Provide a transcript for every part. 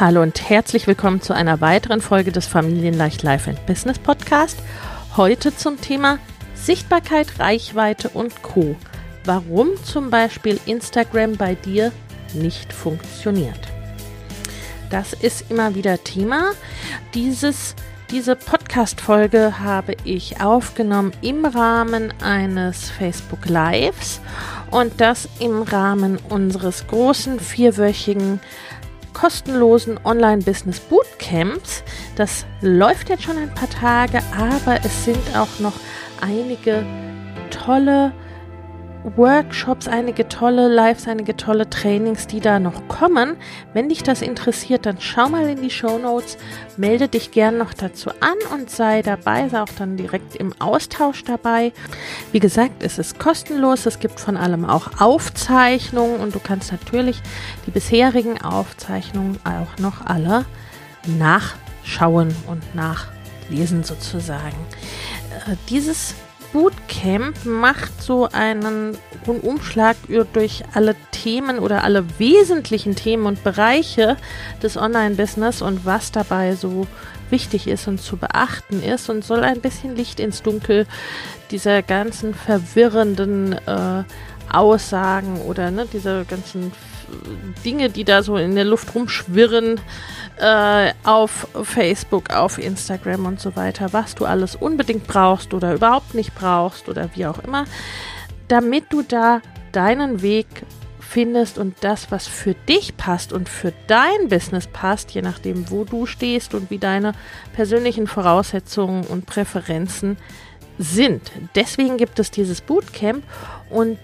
Hallo und herzlich willkommen zu einer weiteren Folge des Familienleicht Life and Business Podcast. Heute zum Thema Sichtbarkeit, Reichweite und Co. Warum zum Beispiel Instagram bei dir nicht funktioniert. Das ist immer wieder Thema. Dieses, diese Podcast-Folge habe ich aufgenommen im Rahmen eines Facebook Lives und das im Rahmen unseres großen vierwöchigen kostenlosen Online-Business Bootcamps. Das läuft jetzt schon ein paar Tage, aber es sind auch noch einige tolle Workshops, einige tolle Lives, einige tolle Trainings, die da noch kommen. Wenn dich das interessiert, dann schau mal in die Show Notes, melde dich gern noch dazu an und sei dabei, sei auch dann direkt im Austausch dabei. Wie gesagt, es ist kostenlos, es gibt von allem auch Aufzeichnungen und du kannst natürlich die bisherigen Aufzeichnungen auch noch alle nachschauen und nachlesen sozusagen. Äh, dieses Bootcamp macht so einen Umschlag durch alle Themen oder alle wesentlichen Themen und Bereiche des Online-Business und was dabei so wichtig ist und zu beachten ist und soll ein bisschen Licht ins Dunkel dieser ganzen verwirrenden äh, Aussagen oder ne, diese ganzen Dinge, die da so in der Luft rumschwirren, äh, auf Facebook, auf Instagram und so weiter, was du alles unbedingt brauchst oder überhaupt nicht brauchst oder wie auch immer, damit du da deinen Weg findest und das, was für dich passt und für dein Business passt, je nachdem, wo du stehst und wie deine persönlichen Voraussetzungen und Präferenzen sind. Deswegen gibt es dieses Bootcamp und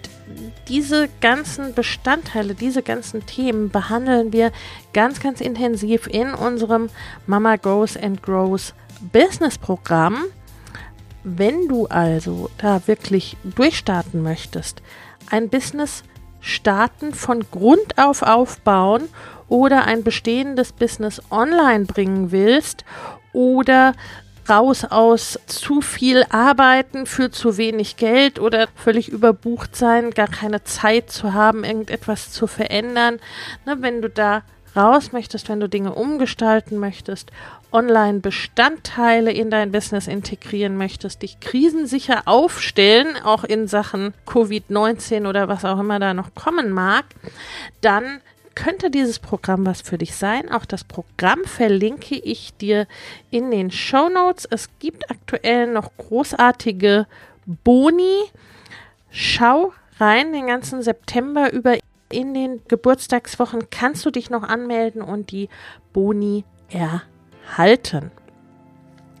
diese ganzen Bestandteile, diese ganzen Themen behandeln wir ganz, ganz intensiv in unserem Mama Goes and Grows Business Programm. Wenn du also da wirklich durchstarten möchtest, ein Business starten, von Grund auf aufbauen oder ein bestehendes Business online bringen willst oder raus aus zu viel Arbeiten für zu wenig Geld oder völlig überbucht sein, gar keine Zeit zu haben, irgendetwas zu verändern. Ne, wenn du da raus möchtest, wenn du Dinge umgestalten möchtest, online Bestandteile in dein Business integrieren möchtest, dich krisensicher aufstellen, auch in Sachen Covid-19 oder was auch immer da noch kommen mag, dann könnte dieses Programm was für dich sein. Auch das Programm verlinke ich dir in den Show Notes. Es gibt aktuell noch großartige Boni. Schau rein den ganzen September über. In den Geburtstagswochen kannst du dich noch anmelden und die Boni erhalten.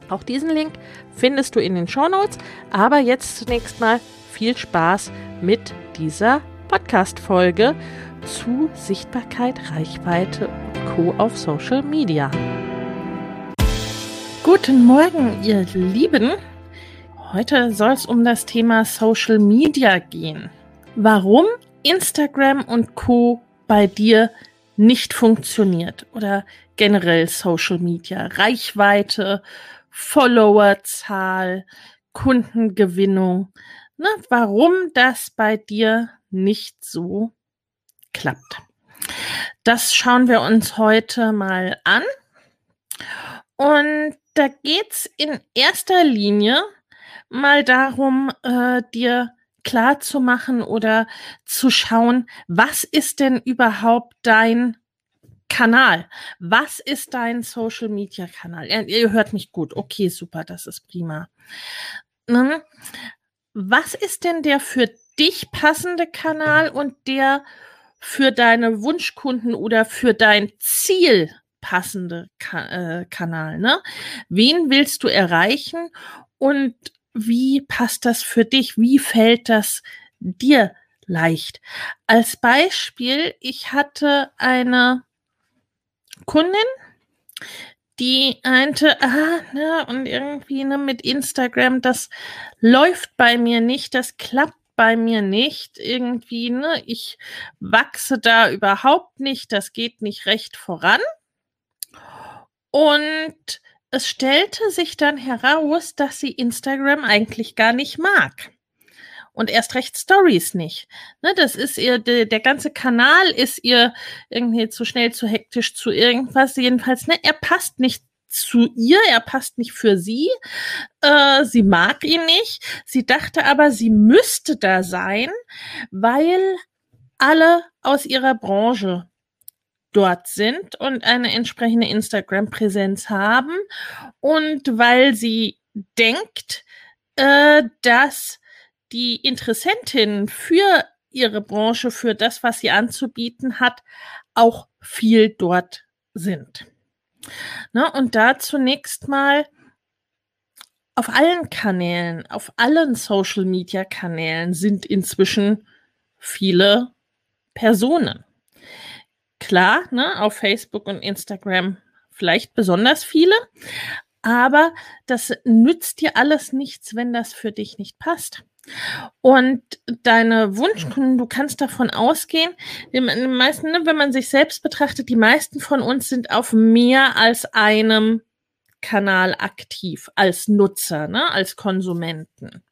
Auch diesen Link findest du in den Show Notes. Aber jetzt zunächst mal viel Spaß mit dieser Podcast-Folge zu Sichtbarkeit, Reichweite und Co. auf Social Media. Guten Morgen, ihr Lieben. Heute soll es um das Thema Social Media gehen. Warum Instagram und Co. bei dir nicht funktioniert oder generell Social Media, Reichweite, Followerzahl, Kundengewinnung. Ne, warum das bei dir nicht so klappt. Das schauen wir uns heute mal an. Und da geht es in erster Linie mal darum, äh, dir klar zu machen oder zu schauen, was ist denn überhaupt dein Kanal? Was ist dein Social Media Kanal? Ihr, ihr hört mich gut. Okay, super, das ist prima. Hm? Was ist denn der für dich passende Kanal und der für deine Wunschkunden oder für dein Ziel passende Ka äh, Kanal? Ne? Wen willst du erreichen und wie passt das für dich? Wie fällt das dir leicht? Als Beispiel, ich hatte eine Kundin, die meinte, ah, ne, und irgendwie ne, mit Instagram, das läuft bei mir nicht, das klappt bei mir nicht irgendwie, ne, ich wachse da überhaupt nicht, das geht nicht recht voran. Und es stellte sich dann heraus, dass sie Instagram eigentlich gar nicht mag. Und erst recht Stories nicht. Ne, das ist ihr, de, der ganze Kanal ist ihr irgendwie zu schnell, zu hektisch, zu irgendwas. Jedenfalls, ne, er passt nicht zu ihr, er passt nicht für sie. Äh, sie mag ihn nicht. Sie dachte aber, sie müsste da sein, weil alle aus ihrer Branche dort sind und eine entsprechende Instagram-Präsenz haben und weil sie denkt, äh, dass die Interessentin für ihre Branche, für das, was sie anzubieten hat, auch viel dort sind. Ne, und da zunächst mal auf allen Kanälen, auf allen Social-Media-Kanälen sind inzwischen viele Personen. Klar, ne, auf Facebook und Instagram vielleicht besonders viele, aber das nützt dir alles nichts, wenn das für dich nicht passt. Und deine Wunschkunden, du kannst davon ausgehen, die meisten, ne, wenn man sich selbst betrachtet, die meisten von uns sind auf mehr als einem Kanal aktiv, als Nutzer, ne, als Konsumenten.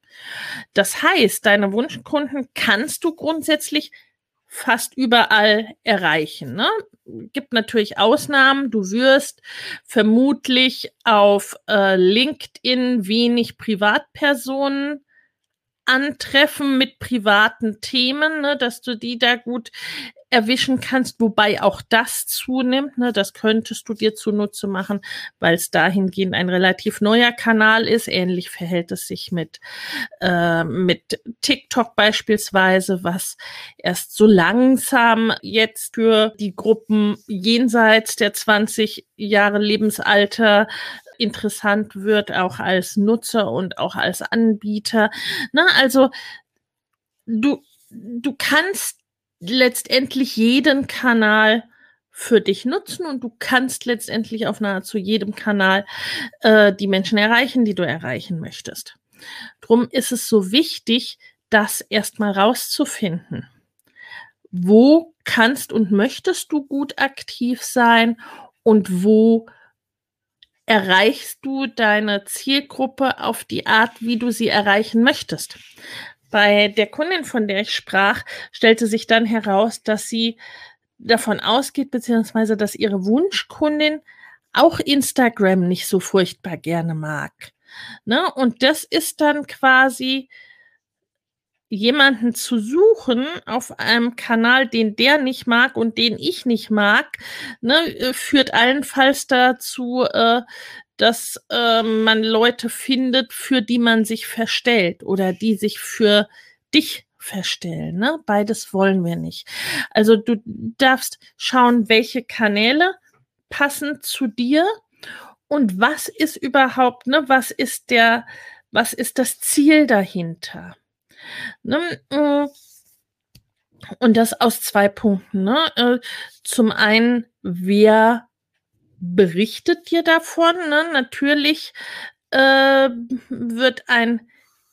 Das heißt, deine Wunschkunden kannst du grundsätzlich fast überall erreichen. Ne? Gibt natürlich Ausnahmen. Du wirst vermutlich auf äh, LinkedIn wenig Privatpersonen antreffen mit privaten Themen, ne, dass du die da gut erwischen kannst, wobei auch das zunimmt. Ne, das könntest du dir zunutze machen, weil es dahingehend ein relativ neuer Kanal ist. Ähnlich verhält es sich mit, äh, mit TikTok beispielsweise, was erst so langsam jetzt für die Gruppen jenseits der 20 Jahre Lebensalter interessant wird, auch als Nutzer und auch als Anbieter. Na, also du, du kannst letztendlich jeden Kanal für dich nutzen und du kannst letztendlich auf nahezu jedem Kanal äh, die Menschen erreichen, die du erreichen möchtest. Drum ist es so wichtig, das erstmal rauszufinden. Wo kannst und möchtest du gut aktiv sein und wo erreichst du deine Zielgruppe auf die Art, wie du sie erreichen möchtest. Bei der Kundin, von der ich sprach, stellte sich dann heraus, dass sie davon ausgeht, beziehungsweise dass ihre Wunschkundin auch Instagram nicht so furchtbar gerne mag. Ne? Und das ist dann quasi jemanden zu suchen auf einem Kanal, den der nicht mag und den ich nicht mag, ne, äh, führt allenfalls dazu, äh, dass äh, man Leute findet, für die man sich verstellt oder die sich für dich verstellen. Ne? Beides wollen wir nicht. Also du darfst schauen, welche Kanäle passen zu dir und was ist überhaupt, ne, was ist der, was ist das Ziel dahinter? Ne? Mm. Und das aus zwei Punkten. Ne? Äh, zum einen, wer berichtet dir davon? Ne? Natürlich äh, wird ein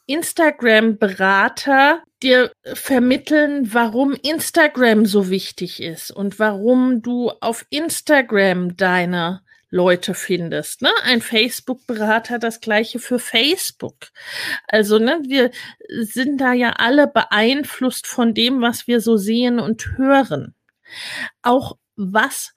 Instagram-Berater dir vermitteln, warum Instagram so wichtig ist und warum du auf Instagram deine Leute findest. Ne? Ein Facebook-Berater, das gleiche für Facebook. Also, ne, wir sind da ja alle beeinflusst von dem, was wir so sehen und hören. Auch was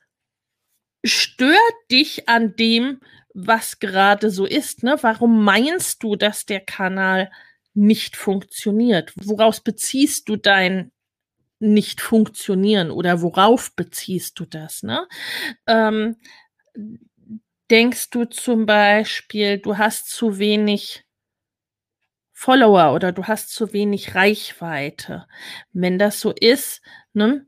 stört dich an dem, was gerade so ist? Ne? Warum meinst du, dass der Kanal nicht funktioniert? Woraus beziehst du dein nicht funktionieren oder worauf beziehst du das? Ne? Ähm, denkst du zum Beispiel, du hast zu wenig Follower oder du hast zu wenig Reichweite. Wenn das so ist, ne,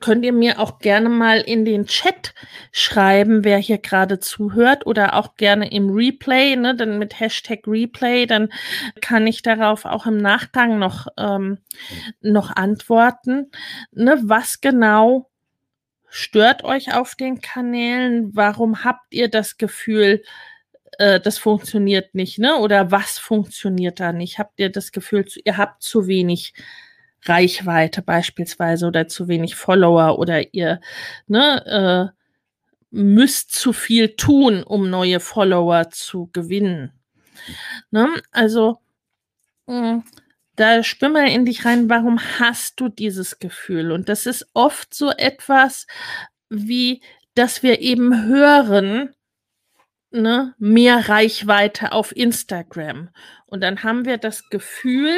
könnt ihr mir auch gerne mal in den Chat schreiben, wer hier gerade zuhört oder auch gerne im Replay, ne, dann mit Hashtag Replay, dann kann ich darauf auch im Nachgang noch, ähm, noch antworten, ne, was genau stört euch auf den Kanälen? Warum habt ihr das Gefühl, äh, das funktioniert nicht, ne? Oder was funktioniert da nicht? Habt ihr das Gefühl, ihr habt zu wenig Reichweite beispielsweise oder zu wenig Follower oder ihr ne, äh, müsst zu viel tun, um neue Follower zu gewinnen. Ne? Also mh, mm, da spür mal in dich rein, warum hast du dieses Gefühl? Und das ist oft so etwas wie, dass wir eben hören, ne, mehr Reichweite auf Instagram. Und dann haben wir das Gefühl,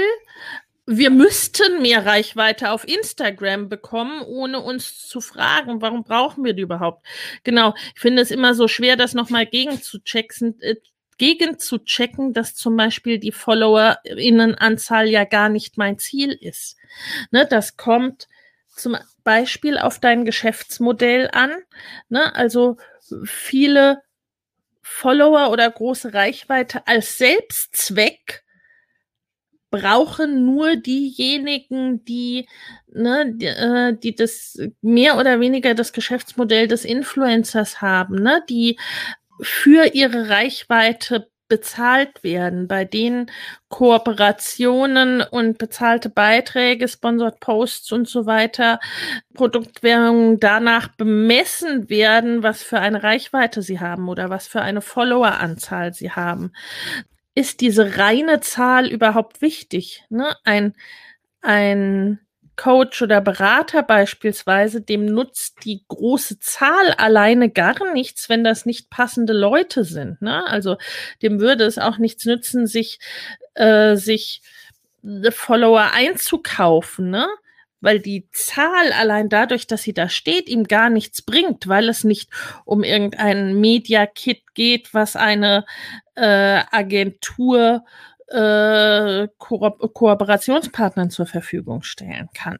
wir müssten mehr Reichweite auf Instagram bekommen, ohne uns zu fragen, warum brauchen wir die überhaupt? Genau, ich finde es immer so schwer, das nochmal gegen zu checken, äh, gegen zu checken, dass zum Beispiel die FollowerInnenanzahl ja gar nicht mein Ziel ist. Ne, das kommt zum Beispiel auf dein Geschäftsmodell an. Ne, also viele Follower oder große Reichweite als Selbstzweck brauchen nur diejenigen, die, ne, die, äh, die das mehr oder weniger das Geschäftsmodell des Influencers haben, ne, die für ihre Reichweite bezahlt werden, bei denen Kooperationen und bezahlte Beiträge, Sponsored Posts und so weiter, Produktwerbung danach bemessen werden, was für eine Reichweite sie haben oder was für eine Followeranzahl sie haben ist diese reine Zahl überhaupt wichtig? Ne? Ein, ein Coach oder Berater beispielsweise, dem nutzt die große Zahl alleine gar nichts, wenn das nicht passende Leute sind. Ne? Also dem würde es auch nichts nützen, sich, äh, sich Follower einzukaufen. Ne? weil die Zahl allein dadurch, dass sie da steht, ihm gar nichts bringt, weil es nicht um irgendein Media-Kit geht, was eine äh, Agentur äh, Ko Kooperationspartnern zur Verfügung stellen kann.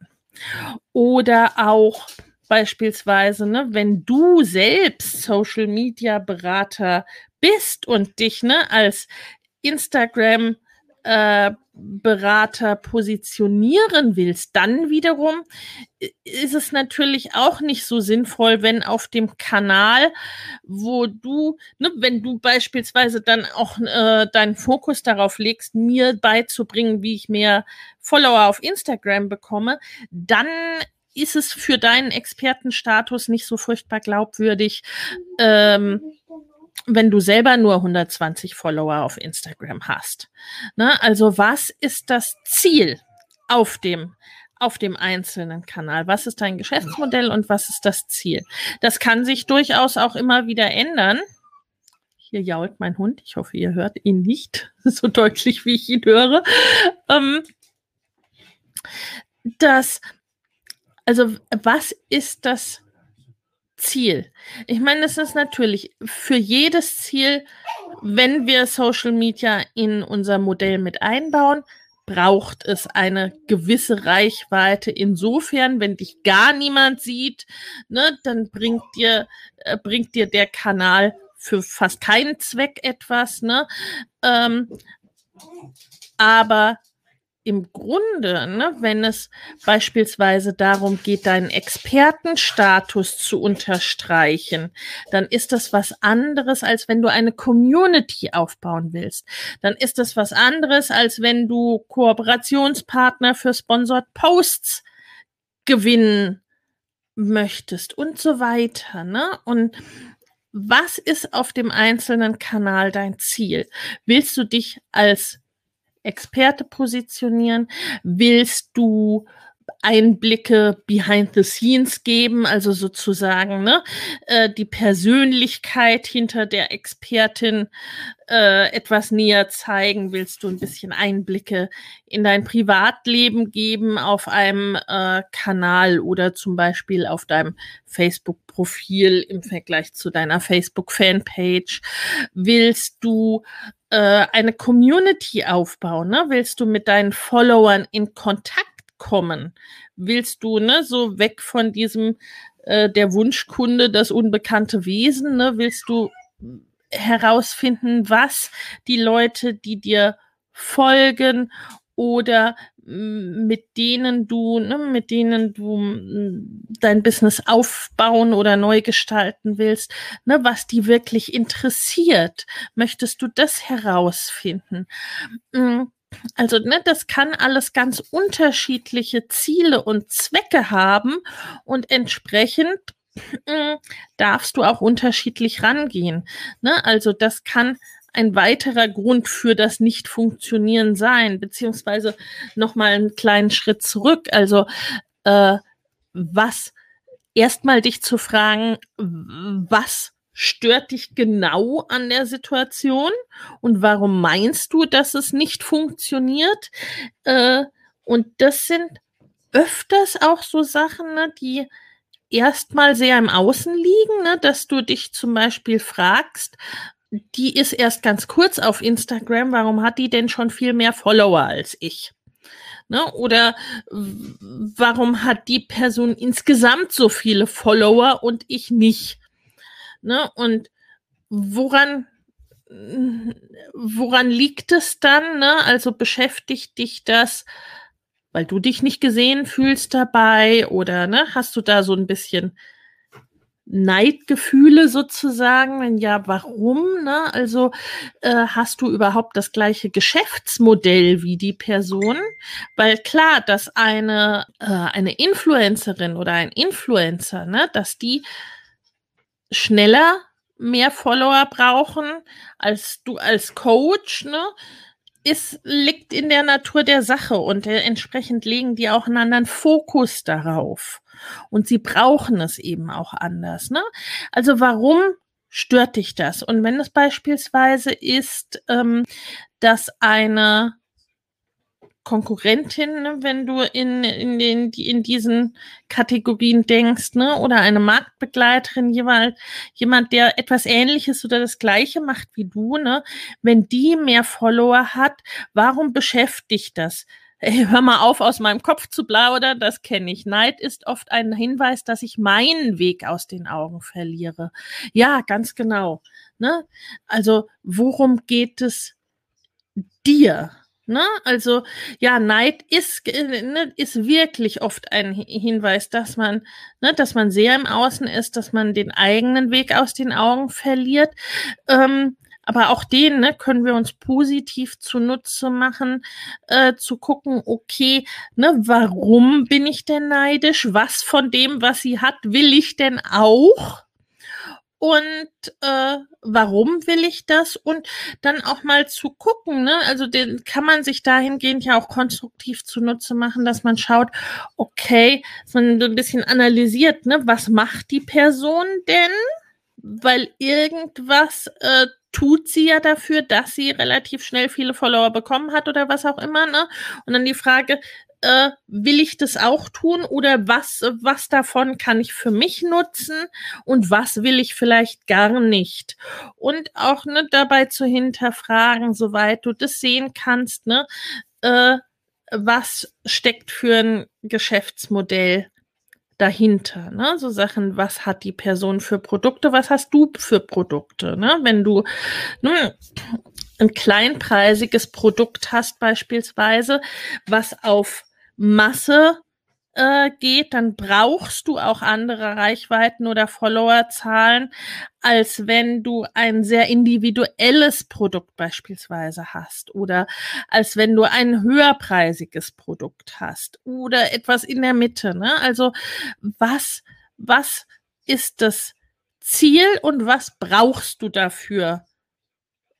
Oder auch beispielsweise, ne, wenn du selbst Social Media Berater bist und dich ne, als Instagram äh, Berater positionieren willst, dann wiederum ist es natürlich auch nicht so sinnvoll, wenn auf dem Kanal, wo du, ne, wenn du beispielsweise dann auch äh, deinen Fokus darauf legst, mir beizubringen, wie ich mehr Follower auf Instagram bekomme, dann ist es für deinen Expertenstatus nicht so furchtbar glaubwürdig, ähm, wenn du selber nur 120 Follower auf Instagram hast. Ne? Also was ist das Ziel auf dem auf dem einzelnen Kanal? Was ist dein Geschäftsmodell und was ist das Ziel? Das kann sich durchaus auch immer wieder ändern. Hier jault mein Hund. Ich hoffe, ihr hört ihn nicht so deutlich, wie ich ihn höre. Ähm, das, also was ist das Ziel. Ich meine, das ist natürlich für jedes Ziel, wenn wir Social Media in unser Modell mit einbauen, braucht es eine gewisse Reichweite. Insofern, wenn dich gar niemand sieht, ne, dann bringt dir, äh, bringt dir der Kanal für fast keinen Zweck etwas. Ne? Ähm, aber im Grunde, ne, wenn es beispielsweise darum geht, deinen Expertenstatus zu unterstreichen, dann ist das was anderes, als wenn du eine Community aufbauen willst. Dann ist das was anderes, als wenn du Kooperationspartner für Sponsored Posts gewinnen möchtest und so weiter. Ne? Und was ist auf dem einzelnen Kanal dein Ziel? Willst du dich als Experte positionieren? Willst du Einblicke behind the scenes geben, also sozusagen ne, äh, die Persönlichkeit hinter der Expertin äh, etwas näher zeigen? Willst du ein bisschen Einblicke in dein Privatleben geben auf einem äh, Kanal oder zum Beispiel auf deinem Facebook-Profil im Vergleich zu deiner Facebook-Fanpage? Willst du äh, eine Community aufbauen? Ne? Willst du mit deinen Followern in Kontakt kommen? Willst du, ne, so weg von diesem äh, der Wunschkunde, das unbekannte Wesen, ne? Willst du herausfinden, was die Leute, die dir folgen oder mit denen du, ne, mit denen du dein Business aufbauen oder neu gestalten willst, ne, was die wirklich interessiert. Möchtest du das herausfinden? Also, ne, das kann alles ganz unterschiedliche Ziele und Zwecke haben und entsprechend darfst du auch unterschiedlich rangehen. Ne? Also, das kann ein weiterer Grund für das Nicht-Funktionieren sein, beziehungsweise nochmal einen kleinen Schritt zurück. Also, äh, was erstmal dich zu fragen, was stört dich genau an der Situation und warum meinst du, dass es nicht funktioniert? Äh, und das sind öfters auch so Sachen, ne, die erstmal sehr im Außen liegen, ne, dass du dich zum Beispiel fragst, die ist erst ganz kurz auf Instagram, warum hat die denn schon viel mehr Follower als ich? Ne? Oder warum hat die Person insgesamt so viele Follower und ich nicht? Ne? Und woran, woran liegt es dann? Ne? Also beschäftigt dich das, weil du dich nicht gesehen fühlst dabei oder ne, hast du da so ein bisschen Neidgefühle sozusagen? Wenn ja, warum? Ne? Also äh, hast du überhaupt das gleiche Geschäftsmodell wie die Person? Weil klar, dass eine, äh, eine Influencerin oder ein Influencer, ne, dass die schneller mehr Follower brauchen als du als Coach, ne? Ist, liegt in der Natur der Sache und äh, entsprechend legen die auch einen anderen Fokus darauf. Und sie brauchen es eben auch anders. Ne? Also warum stört dich das? Und wenn es beispielsweise ist, ähm, dass eine Konkurrentin, ne, wenn du in, in, den, in diesen Kategorien denkst, ne? oder eine Marktbegleiterin, jemand, jemand, der etwas Ähnliches oder das Gleiche macht wie du, ne? wenn die mehr Follower hat, warum beschäftigt das? Hey, hör mal auf, aus meinem Kopf zu plaudern, das kenne ich. Neid ist oft ein Hinweis, dass ich meinen Weg aus den Augen verliere. Ja, ganz genau. Ne? Also, worum geht es dir? Ne? Also ja, Neid ist, ne, ist wirklich oft ein Hinweis, dass man, ne, dass man sehr im Außen ist, dass man den eigenen Weg aus den Augen verliert. Ähm, aber auch den ne, können wir uns positiv zunutze machen, äh, zu gucken, okay, ne, warum bin ich denn neidisch? Was von dem, was sie hat, will ich denn auch? Und äh, warum will ich das und dann auch mal zu gucken, ne? Also den kann man sich dahingehend ja auch konstruktiv zunutze machen, dass man schaut, okay, dass man so ein bisschen analysiert, ne? Was macht die Person denn? Weil irgendwas äh, tut sie ja dafür, dass sie relativ schnell viele Follower bekommen hat oder was auch immer, ne? Und dann die Frage, äh, will ich das auch tun oder was, was davon kann ich für mich nutzen und was will ich vielleicht gar nicht? Und auch ne, dabei zu hinterfragen, soweit du das sehen kannst, ne, äh, was steckt für ein Geschäftsmodell dahinter, ne? So Sachen, was hat die Person für Produkte, was hast du für Produkte, ne? Wenn du ne, ein kleinpreisiges Produkt hast beispielsweise, was auf Masse äh, geht, dann brauchst du auch andere Reichweiten oder Followerzahlen, als wenn du ein sehr individuelles Produkt beispielsweise hast oder als wenn du ein höherpreisiges Produkt hast oder etwas in der Mitte. Ne? Also was, was ist das Ziel und was brauchst du dafür?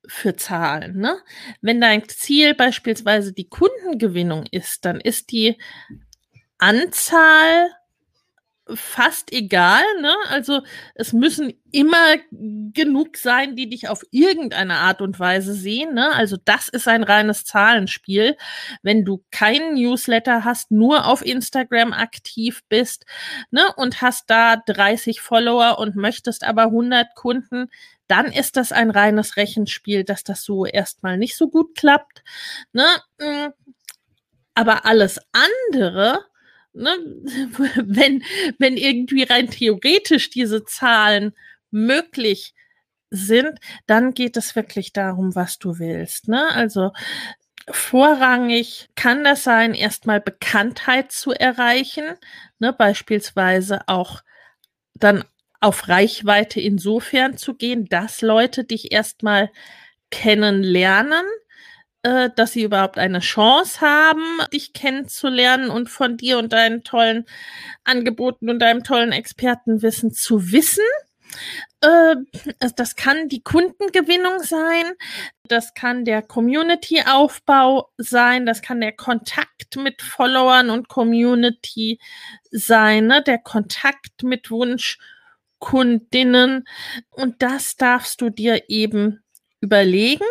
Für Zahlen. Ne? Wenn dein Ziel beispielsweise die Kundengewinnung ist, dann ist die Anzahl fast egal, ne? Also es müssen immer genug sein, die dich auf irgendeine Art und Weise sehen, ne? Also das ist ein reines Zahlenspiel. Wenn du keinen Newsletter hast, nur auf Instagram aktiv bist, ne? Und hast da 30 Follower und möchtest aber 100 Kunden, dann ist das ein reines Rechenspiel, dass das so erstmal nicht so gut klappt, ne? Mm. Aber alles andere, ne, wenn, wenn irgendwie rein theoretisch diese Zahlen möglich sind, dann geht es wirklich darum, was du willst. Ne? Also vorrangig kann das sein, erstmal Bekanntheit zu erreichen, ne? beispielsweise auch dann auf Reichweite insofern zu gehen, dass Leute dich erstmal kennenlernen äh, dass sie überhaupt eine Chance haben, dich kennenzulernen und von dir und deinen tollen Angeboten und deinem tollen Expertenwissen zu wissen. Äh, das kann die Kundengewinnung sein, das kann der Community-Aufbau sein, das kann der Kontakt mit Followern und Community sein, ne? der Kontakt mit Wunschkundinnen. Und das darfst du dir eben überlegen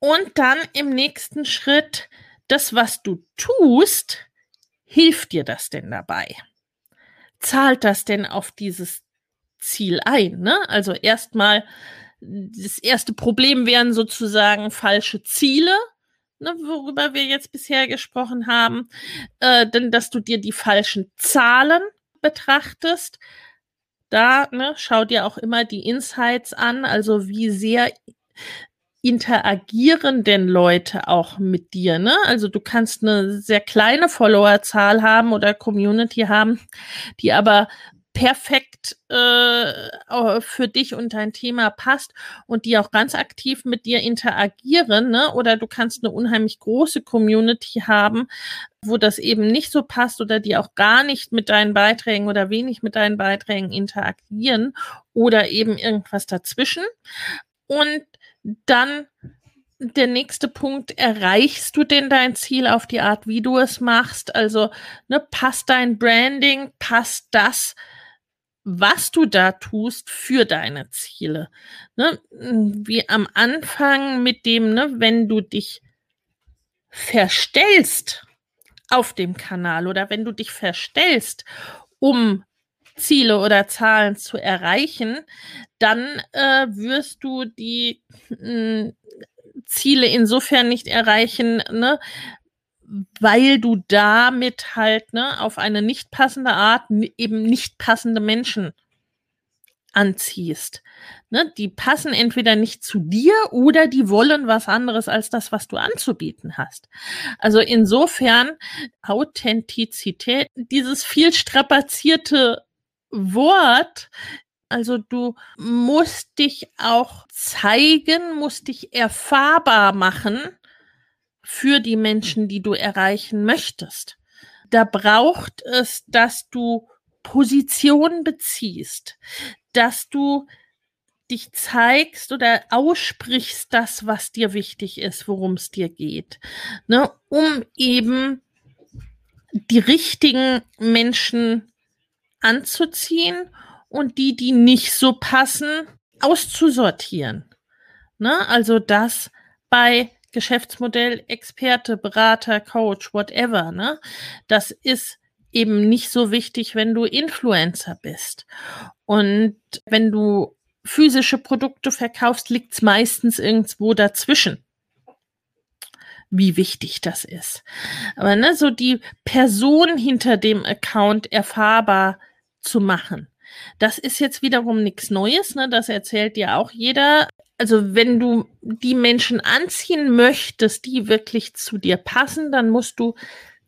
und dann im nächsten Schritt, das, was du tust, hilft dir das denn dabei? Zahlt das denn auf dieses Ziel ein? Ne? Also erstmal, das erste Problem wären sozusagen falsche Ziele, ne, worüber wir jetzt bisher gesprochen haben, äh, denn dass du dir die falschen Zahlen betrachtest. Da ne, schau dir auch immer die Insights an, also wie sehr interagieren denn Leute auch mit dir? Ne? Also du kannst eine sehr kleine Followerzahl haben oder Community haben, die aber perfekt äh, für dich und dein Thema passt und die auch ganz aktiv mit dir interagieren, ne? Oder du kannst eine unheimlich große Community haben, wo das eben nicht so passt oder die auch gar nicht mit deinen Beiträgen oder wenig mit deinen Beiträgen interagieren oder eben irgendwas dazwischen. Und dann der nächste Punkt, erreichst du denn dein Ziel auf die Art, wie du es machst? Also, ne, passt dein Branding, passt das, was du da tust für deine Ziele? Ne? Wie am Anfang mit dem, ne, wenn du dich verstellst auf dem Kanal oder wenn du dich verstellst, um Ziele oder Zahlen zu erreichen, dann äh, wirst du die mh, hm, Ziele insofern nicht erreichen, ne, weil du damit halt ne, auf eine nicht passende Art eben nicht passende Menschen anziehst. Ne, die passen entweder nicht zu dir oder die wollen was anderes als das, was du anzubieten hast. Also insofern Authentizität, dieses viel strapazierte Wort. Also du musst dich auch zeigen, musst dich erfahrbar machen für die Menschen, die du erreichen möchtest. Da braucht es, dass du Position beziehst, dass du dich zeigst oder aussprichst das, was dir wichtig ist, worum es dir geht, ne, um eben die richtigen Menschen anzuziehen und die, die nicht so passen, auszusortieren. Ne? Also das bei Geschäftsmodell, Experte, Berater, Coach, whatever. Ne? Das ist eben nicht so wichtig, wenn du Influencer bist. Und wenn du physische Produkte verkaufst, liegt's meistens irgendwo dazwischen wie wichtig das ist. Aber ne, so die Person hinter dem Account erfahrbar zu machen. Das ist jetzt wiederum nichts Neues, ne? Das erzählt dir auch jeder. Also wenn du die Menschen anziehen möchtest, die wirklich zu dir passen, dann musst du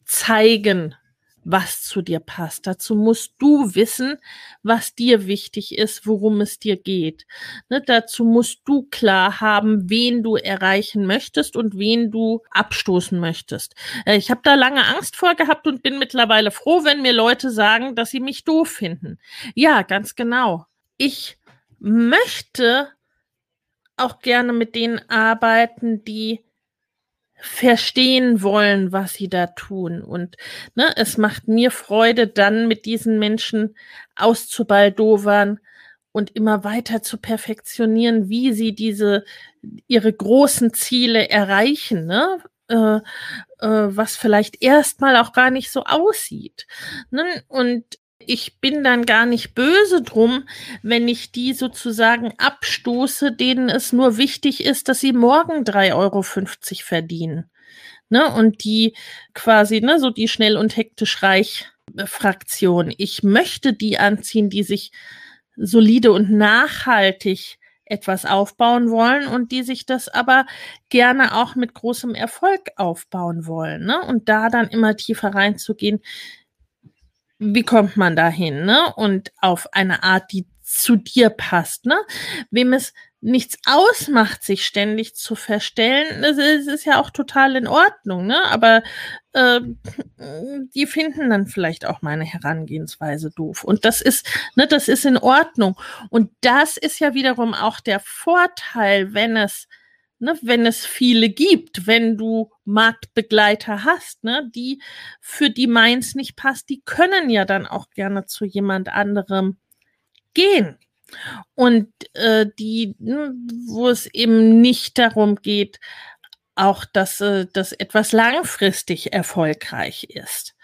zeigen, was zu dir passt. Dazu musst du wissen, was dir wichtig ist, worum es dir geht. Ne, dazu musst du klar haben, wen du erreichen möchtest und wen du abstoßen möchtest. Äh, ich habe da lange Angst vor gehabt und bin mittlerweile froh, wenn mir Leute sagen, dass sie mich doof finden. Ja, ganz genau. Ich möchte auch gerne mit denen arbeiten, die verstehen wollen, was sie da tun. Und ne, es macht mir Freude, dann mit diesen Menschen auszubaldowern und immer weiter zu perfektionieren, wie sie diese ihre großen Ziele erreichen, ne? Äh, äh, was vielleicht erstmal auch gar nicht so aussieht. Ne? Und ich bin dann gar nicht böse drum, wenn ich die sozusagen abstoße, denen es nur wichtig ist, dass sie morgen 3,50 Euro verdienen. Ne? Und die quasi, ne, so die schnell und hektisch reich Fraktion. Ich möchte die anziehen, die sich solide und nachhaltig etwas aufbauen wollen und die sich das aber gerne auch mit großem Erfolg aufbauen wollen. Ne? Und da dann immer tiefer reinzugehen, wie kommt man dahin, ne? Und auf eine Art, die zu dir passt, ne? Wem es nichts ausmacht, sich ständig zu verstellen, das ist, ist ja auch total in Ordnung, ne? Aber äh, die finden dann vielleicht auch meine Herangehensweise doof. Und das ist, ne, das ist in Ordnung. Und das ist ja wiederum auch der Vorteil, wenn es ne, wenn es viele gibt, wenn du Marktbegleiter hast, ne, die für die meins nicht passt, die können ja dann auch gerne zu jemand anderem gehen. Und äh, die, ne, wo es eben nicht darum geht, auch dass äh, das etwas langfristig erfolgreich ist.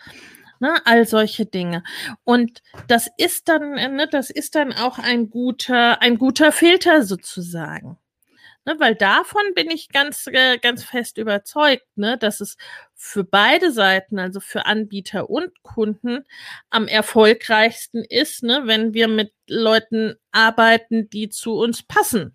Ne, all solche Dinge. Und das ist dann, ne, das ist dann auch ein guter, ein guter Filter sozusagen. Ne, weil davon bin ich ganz, äh, ganz fest überzeugt, ne, dass es für beide Seiten, also für Anbieter und Kunden, am erfolgreichsten ist, ne, wenn wir mit Leuten arbeiten, die zu uns passen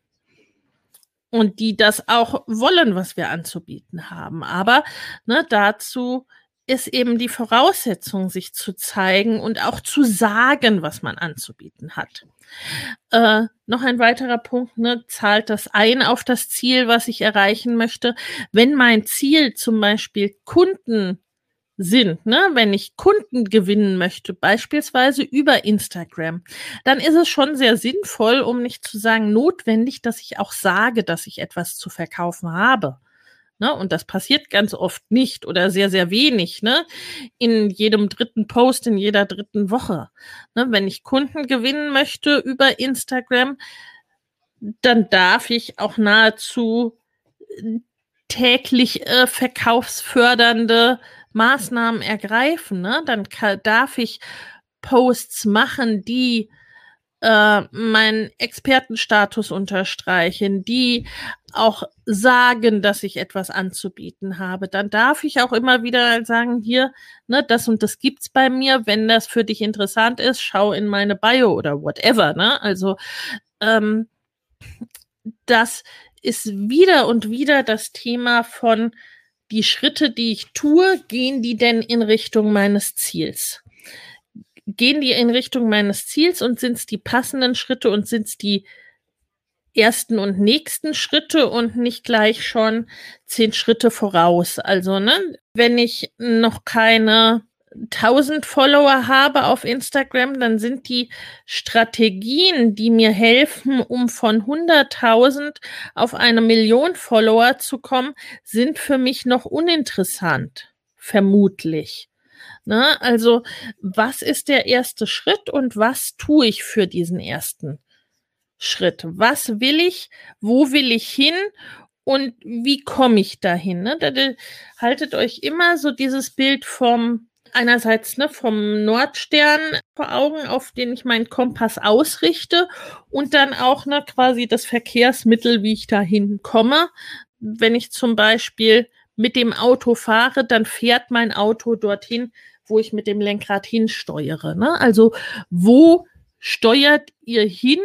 und die das auch wollen, was wir anzubieten haben. Aber ne, dazu ist eben die Voraussetzung, sich zu zeigen und auch zu sagen, was man anzubieten hat. Äh, noch ein weiterer Punkt, ne, zahlt das ein auf das Ziel, was ich erreichen möchte. Wenn mein Ziel zum Beispiel Kunden sind, ne, wenn ich Kunden gewinnen möchte, beispielsweise über Instagram, dann ist es schon sehr sinnvoll, um nicht zu sagen notwendig, dass ich auch sage, dass ich etwas zu verkaufen habe. Ne? Und das passiert ganz oft nicht oder sehr, sehr wenig, ne? In jedem dritten Post, in jeder dritten Woche. Ne? Wenn ich Kunden gewinnen möchte über Instagram, dann darf ich auch nahezu äh, täglich äh, verkaufsfördernde Maßnahmen ergreifen. Ne? Dann darf ich Posts machen, die äh, meinen Expertenstatus unterstreichen, die auch sagen, dass ich etwas anzubieten habe, dann darf ich auch immer wieder sagen, hier, ne, das und das gibt's bei mir. Wenn das für dich interessant ist, schau in meine Bio oder whatever. Ne? Also ähm, das ist wieder und wieder das Thema von die Schritte, die ich tue, gehen die denn in Richtung meines Ziels? Gehen die in Richtung meines Ziels und sind es die passenden Schritte und sind es die ersten und nächsten Schritte und nicht gleich schon zehn Schritte voraus. Also, ne, wenn ich noch keine 1000 Follower habe auf Instagram, dann sind die Strategien, die mir helfen, um von 100.000 auf eine Million Follower zu kommen, sind für mich noch uninteressant. Vermutlich. Ne? Also, was ist der erste Schritt und was tue ich für diesen ersten Schritt. Was will ich? Wo will ich hin? Und wie komme ich dahin? Ne? Da, da, haltet euch immer so dieses Bild vom einerseits ne, vom Nordstern vor Augen, auf den ich meinen Kompass ausrichte und dann auch ne, quasi das Verkehrsmittel, wie ich dahin komme. Wenn ich zum Beispiel mit dem Auto fahre, dann fährt mein Auto dorthin, wo ich mit dem Lenkrad hinsteuere. Ne? Also wo steuert ihr hin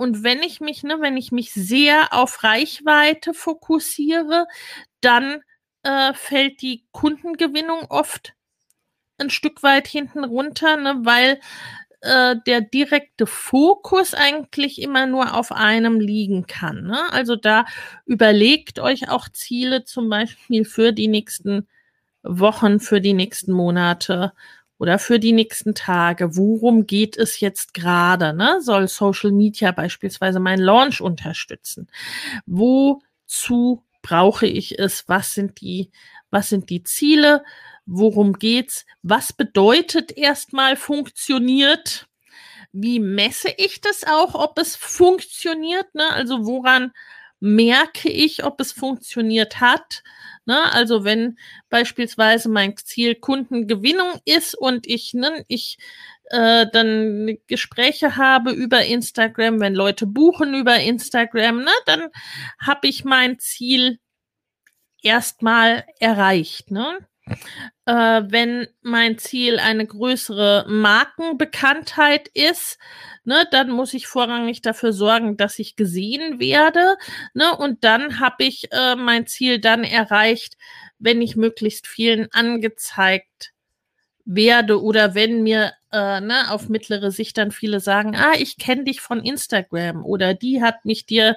und wenn ich mich, ne, wenn ich mich sehr auf Reichweite fokussiere, dann äh, fällt die Kundengewinnung oft ein Stück weit hinten runter, ne, weil äh, der direkte Fokus eigentlich immer nur auf einem liegen kann. Ne? Also da überlegt euch auch Ziele zum Beispiel für die nächsten Wochen, für die nächsten Monate oder für die nächsten Tage. Worum geht es jetzt gerade? Ne? Soll Social Media beispielsweise meinen Launch unterstützen? Wozu brauche ich es? Was sind die, was sind die Ziele? Worum geht's? Was bedeutet erstmal funktioniert? Wie messe ich das auch, ob es funktioniert? Ne? Also woran merke ich, ob es funktioniert hat? Ne? Also wenn beispielsweise mein Ziel Kundengewinnung ist und ich, ne, ich äh, dann Gespräche habe über Instagram, wenn Leute buchen über Instagram, ne, dann habe ich mein Ziel erstmal erreicht. Ne? Äh, wenn mein Ziel eine größere Markenbekanntheit ist, ne, dann muss ich vorrangig dafür sorgen, dass ich gesehen werde. Ne, und dann habe ich äh, mein Ziel dann erreicht, wenn ich möglichst vielen angezeigt werde oder wenn mir äh, ne, auf mittlere Sicht dann viele sagen, ah, ich kenne dich von Instagram oder die hat mich dir,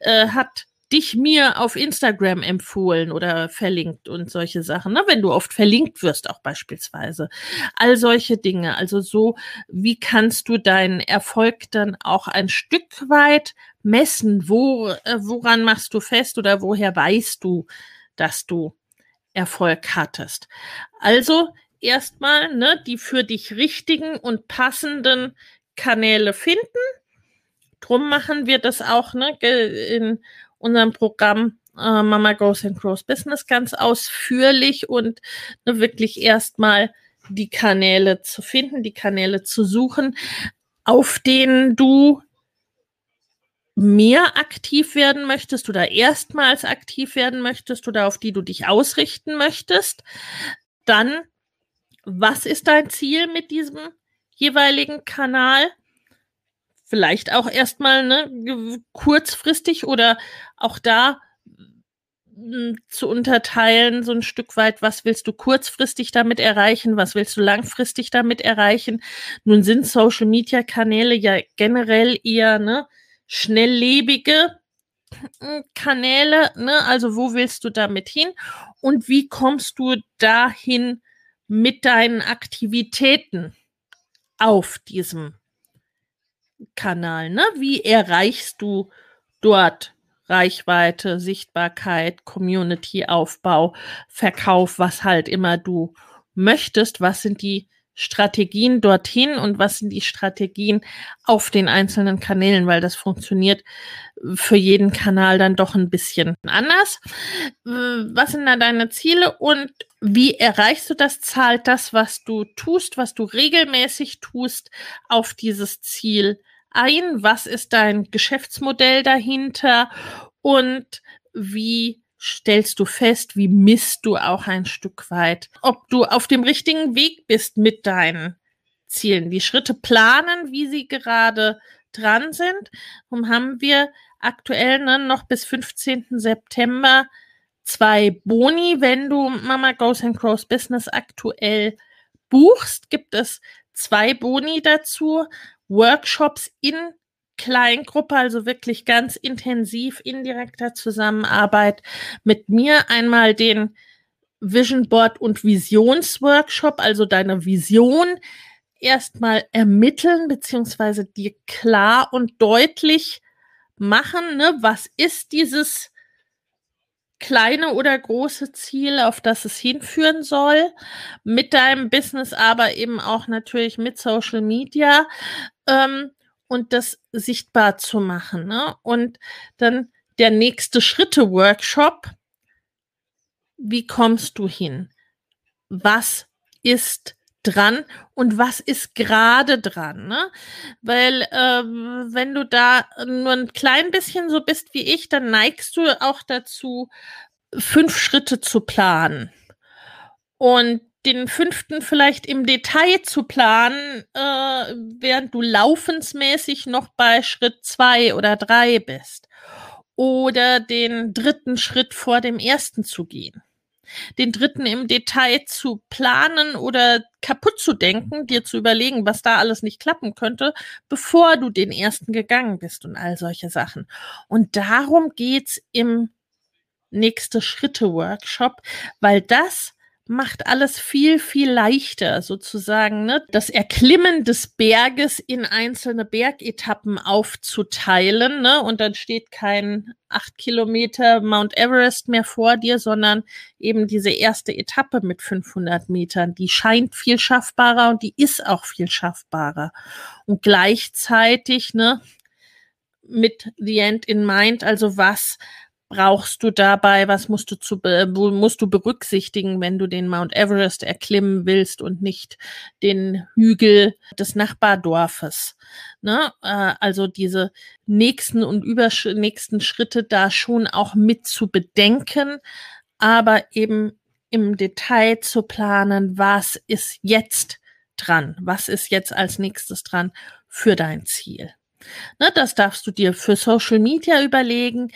äh, hat dich mir auf Instagram empfohlen oder verlinkt und solche Sachen, ne? wenn du oft verlinkt wirst auch beispielsweise. All solche Dinge. Also so, wie kannst du deinen Erfolg dann auch ein Stück weit messen? Wo, äh, woran machst du fest oder woher weißt du, dass du Erfolg hattest? Also erstmal ne, die für dich richtigen und passenden Kanäle finden. Drum machen wir das auch ne, in unserem Programm äh, Mama Goes and Grows Business ganz ausführlich und ne, wirklich erstmal die Kanäle zu finden, die Kanäle zu suchen, auf denen du mehr aktiv werden möchtest oder erstmals aktiv werden möchtest oder auf die du dich ausrichten möchtest, dann was ist dein Ziel mit diesem jeweiligen Kanal? Vielleicht auch erstmal ne, kurzfristig oder auch da hm, zu unterteilen, so ein Stück weit, was willst du kurzfristig damit erreichen, was willst du langfristig damit erreichen. Nun sind Social Media Kanäle ja generell eher ne, schnelllebige hm, Kanäle, ne? Also wo willst du damit hin und wie kommst du dahin, mit deinen Aktivitäten auf diesem Kanal. Ne? Wie erreichst du dort Reichweite, Sichtbarkeit, Community-Aufbau, Verkauf, was halt immer du möchtest? Was sind die Strategien dorthin und was sind die Strategien auf den einzelnen Kanälen, weil das funktioniert für jeden Kanal dann doch ein bisschen anders. Was sind da deine Ziele und wie erreichst du das? Zahlt das, was du tust, was du regelmäßig tust, auf dieses Ziel ein? Was ist dein Geschäftsmodell dahinter? Und wie stellst du fest, wie misst du auch ein Stück weit, ob du auf dem richtigen Weg bist mit deinen Zielen, die Schritte planen, wie sie gerade dran sind. Und haben wir aktuell ne, noch bis 15. September zwei Boni. Wenn du Mama Goes and Grows Business aktuell buchst, gibt es zwei Boni dazu. Workshops in Kleingruppe, also wirklich ganz intensiv in direkter Zusammenarbeit mit mir. Einmal den Vision Board und Visionsworkshop, also deine Vision erstmal ermitteln, beziehungsweise dir klar und deutlich machen, ne? was ist dieses kleine oder große Ziel, auf das es hinführen soll, mit deinem Business, aber eben auch natürlich mit Social Media. Ähm, und das sichtbar zu machen. Ne? Und dann der nächste Schritte-Workshop. Wie kommst du hin? Was ist dran und was ist gerade dran? Ne? Weil ähm, wenn du da nur ein klein bisschen so bist wie ich, dann neigst du auch dazu, fünf Schritte zu planen. Und den fünften vielleicht im Detail zu planen, äh, während du laufensmäßig noch bei Schritt zwei oder drei bist. Oder den dritten Schritt vor dem ersten zu gehen. Den dritten im Detail zu planen oder kaputt zu denken, dir zu überlegen, was da alles nicht klappen könnte, bevor du den ersten gegangen bist und all solche Sachen. Und darum geht's im nächste Schritte Workshop, weil das macht alles viel, viel leichter sozusagen, ne? das Erklimmen des Berges in einzelne Bergetappen aufzuteilen. Ne? Und dann steht kein acht Kilometer Mount Everest mehr vor dir, sondern eben diese erste Etappe mit 500 Metern. Die scheint viel schaffbarer und die ist auch viel schaffbarer. Und gleichzeitig, ne, mit The End in Mind, also was brauchst du dabei, was musst du zu musst du berücksichtigen, wenn du den Mount Everest erklimmen willst und nicht den Hügel des Nachbardorfes. Ne? Äh, also diese nächsten und übernächsten Schritte da schon auch mit zu bedenken, aber eben im Detail zu planen, was ist jetzt dran, was ist jetzt als nächstes dran für dein Ziel. Ne, das darfst du dir für Social Media überlegen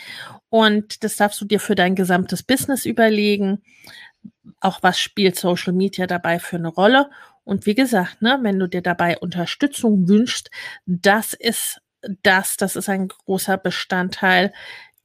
und das darfst du dir für dein gesamtes Business überlegen. Auch was spielt Social Media dabei für eine Rolle? Und wie gesagt, ne, wenn du dir dabei Unterstützung wünschst, das ist das, das ist ein großer Bestandteil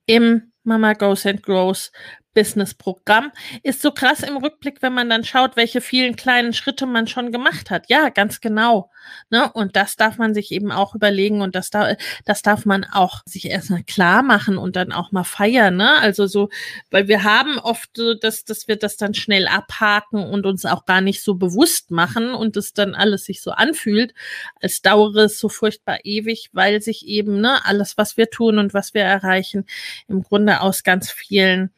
im Mama Goes and Grows Business-Programm. Ist so krass im Rückblick, wenn man dann schaut, welche vielen kleinen Schritte man schon gemacht hat. Ja, ganz genau. Ne? Und das darf man sich eben auch überlegen und das, da, das darf man auch sich erstmal klar machen und dann auch mal feiern. Ne? Also so, weil wir haben oft so, dass, dass wir das dann schnell abhaken und uns auch gar nicht so bewusst machen und es dann alles sich so anfühlt, als dauere es so furchtbar ewig, weil sich eben ne, alles, was wir tun und was wir erreichen, im Grunde aus ganz vielen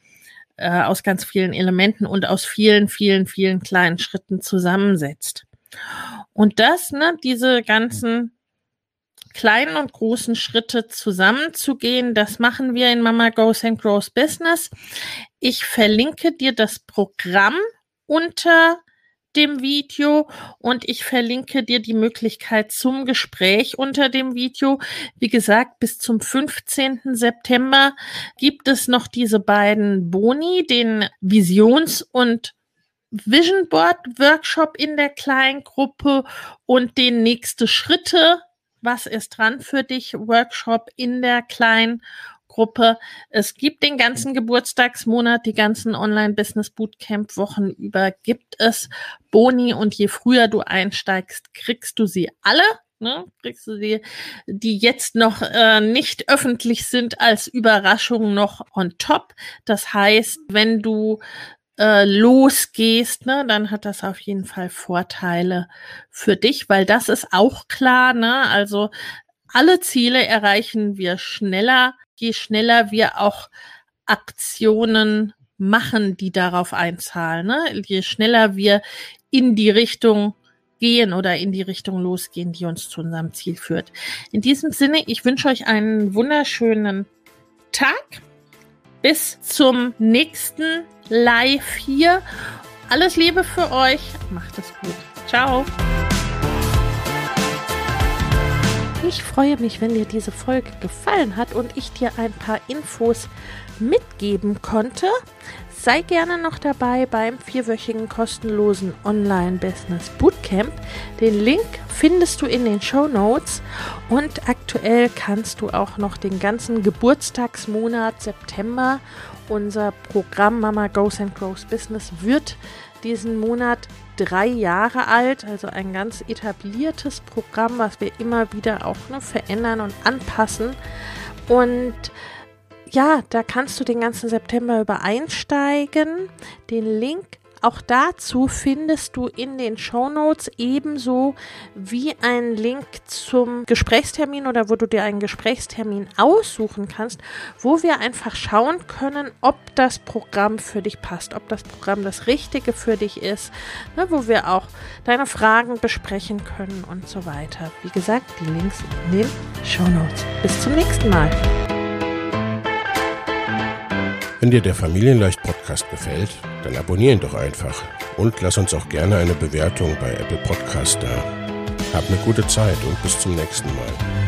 äh, aus ganz vielen Elementen und aus vielen, vielen, vielen kleinen Schritten zusammensetzt. Und das, ne, diese ganzen kleinen und großen Schritte zusammenzugehen, das machen wir in Mama Goes and Grows Business. Ich verlinke dir das Programm unter dem Video und ich verlinke dir die Möglichkeit zum Gespräch unter dem Video. Wie gesagt, bis zum 15. September gibt es noch diese beiden Boni, den Visions- und Vision Board Workshop in der Kleingruppe und den nächste Schritte. Was ist dran für dich? Workshop in der Klein Gruppe. Es gibt den ganzen Geburtstagsmonat, die ganzen Online-Business Bootcamp Wochen über gibt es Boni und je früher du einsteigst, kriegst du sie alle. Ne, kriegst du sie, die jetzt noch äh, nicht öffentlich sind, als Überraschung noch on top. Das heißt, wenn du äh, losgehst, ne, dann hat das auf jeden Fall Vorteile für dich, weil das ist auch klar, ne? Also alle Ziele erreichen wir schneller, je schneller wir auch Aktionen machen, die darauf einzahlen. Ne? Je schneller wir in die Richtung gehen oder in die Richtung losgehen, die uns zu unserem Ziel führt. In diesem Sinne, ich wünsche euch einen wunderschönen Tag. Bis zum nächsten Live hier. Alles Liebe für euch. Macht es gut. Ciao. Ich freue mich, wenn dir diese Folge gefallen hat und ich dir ein paar Infos mitgeben konnte. Sei gerne noch dabei beim vierwöchigen kostenlosen Online-Business Bootcamp. Den Link findest du in den Show Notes und aktuell kannst du auch noch den ganzen Geburtstagsmonat September unser Programm Mama Goes and Grows Business wird diesen Monat drei Jahre alt, also ein ganz etabliertes Programm, was wir immer wieder auch ne, verändern und anpassen. Und ja, da kannst du den ganzen September über einsteigen. Den Link auch dazu findest du in den Show Notes ebenso wie einen Link zum Gesprächstermin oder wo du dir einen Gesprächstermin aussuchen kannst, wo wir einfach schauen können, ob das Programm für dich passt, ob das Programm das Richtige für dich ist, ne, wo wir auch deine Fragen besprechen können und so weiter. Wie gesagt, die Links in den Show Notes. Bis zum nächsten Mal. Wenn dir der Familienleicht Podcast gefällt, dann abonnier ihn doch einfach und lass uns auch gerne eine Bewertung bei Apple Podcast da. Hab eine gute Zeit und bis zum nächsten Mal.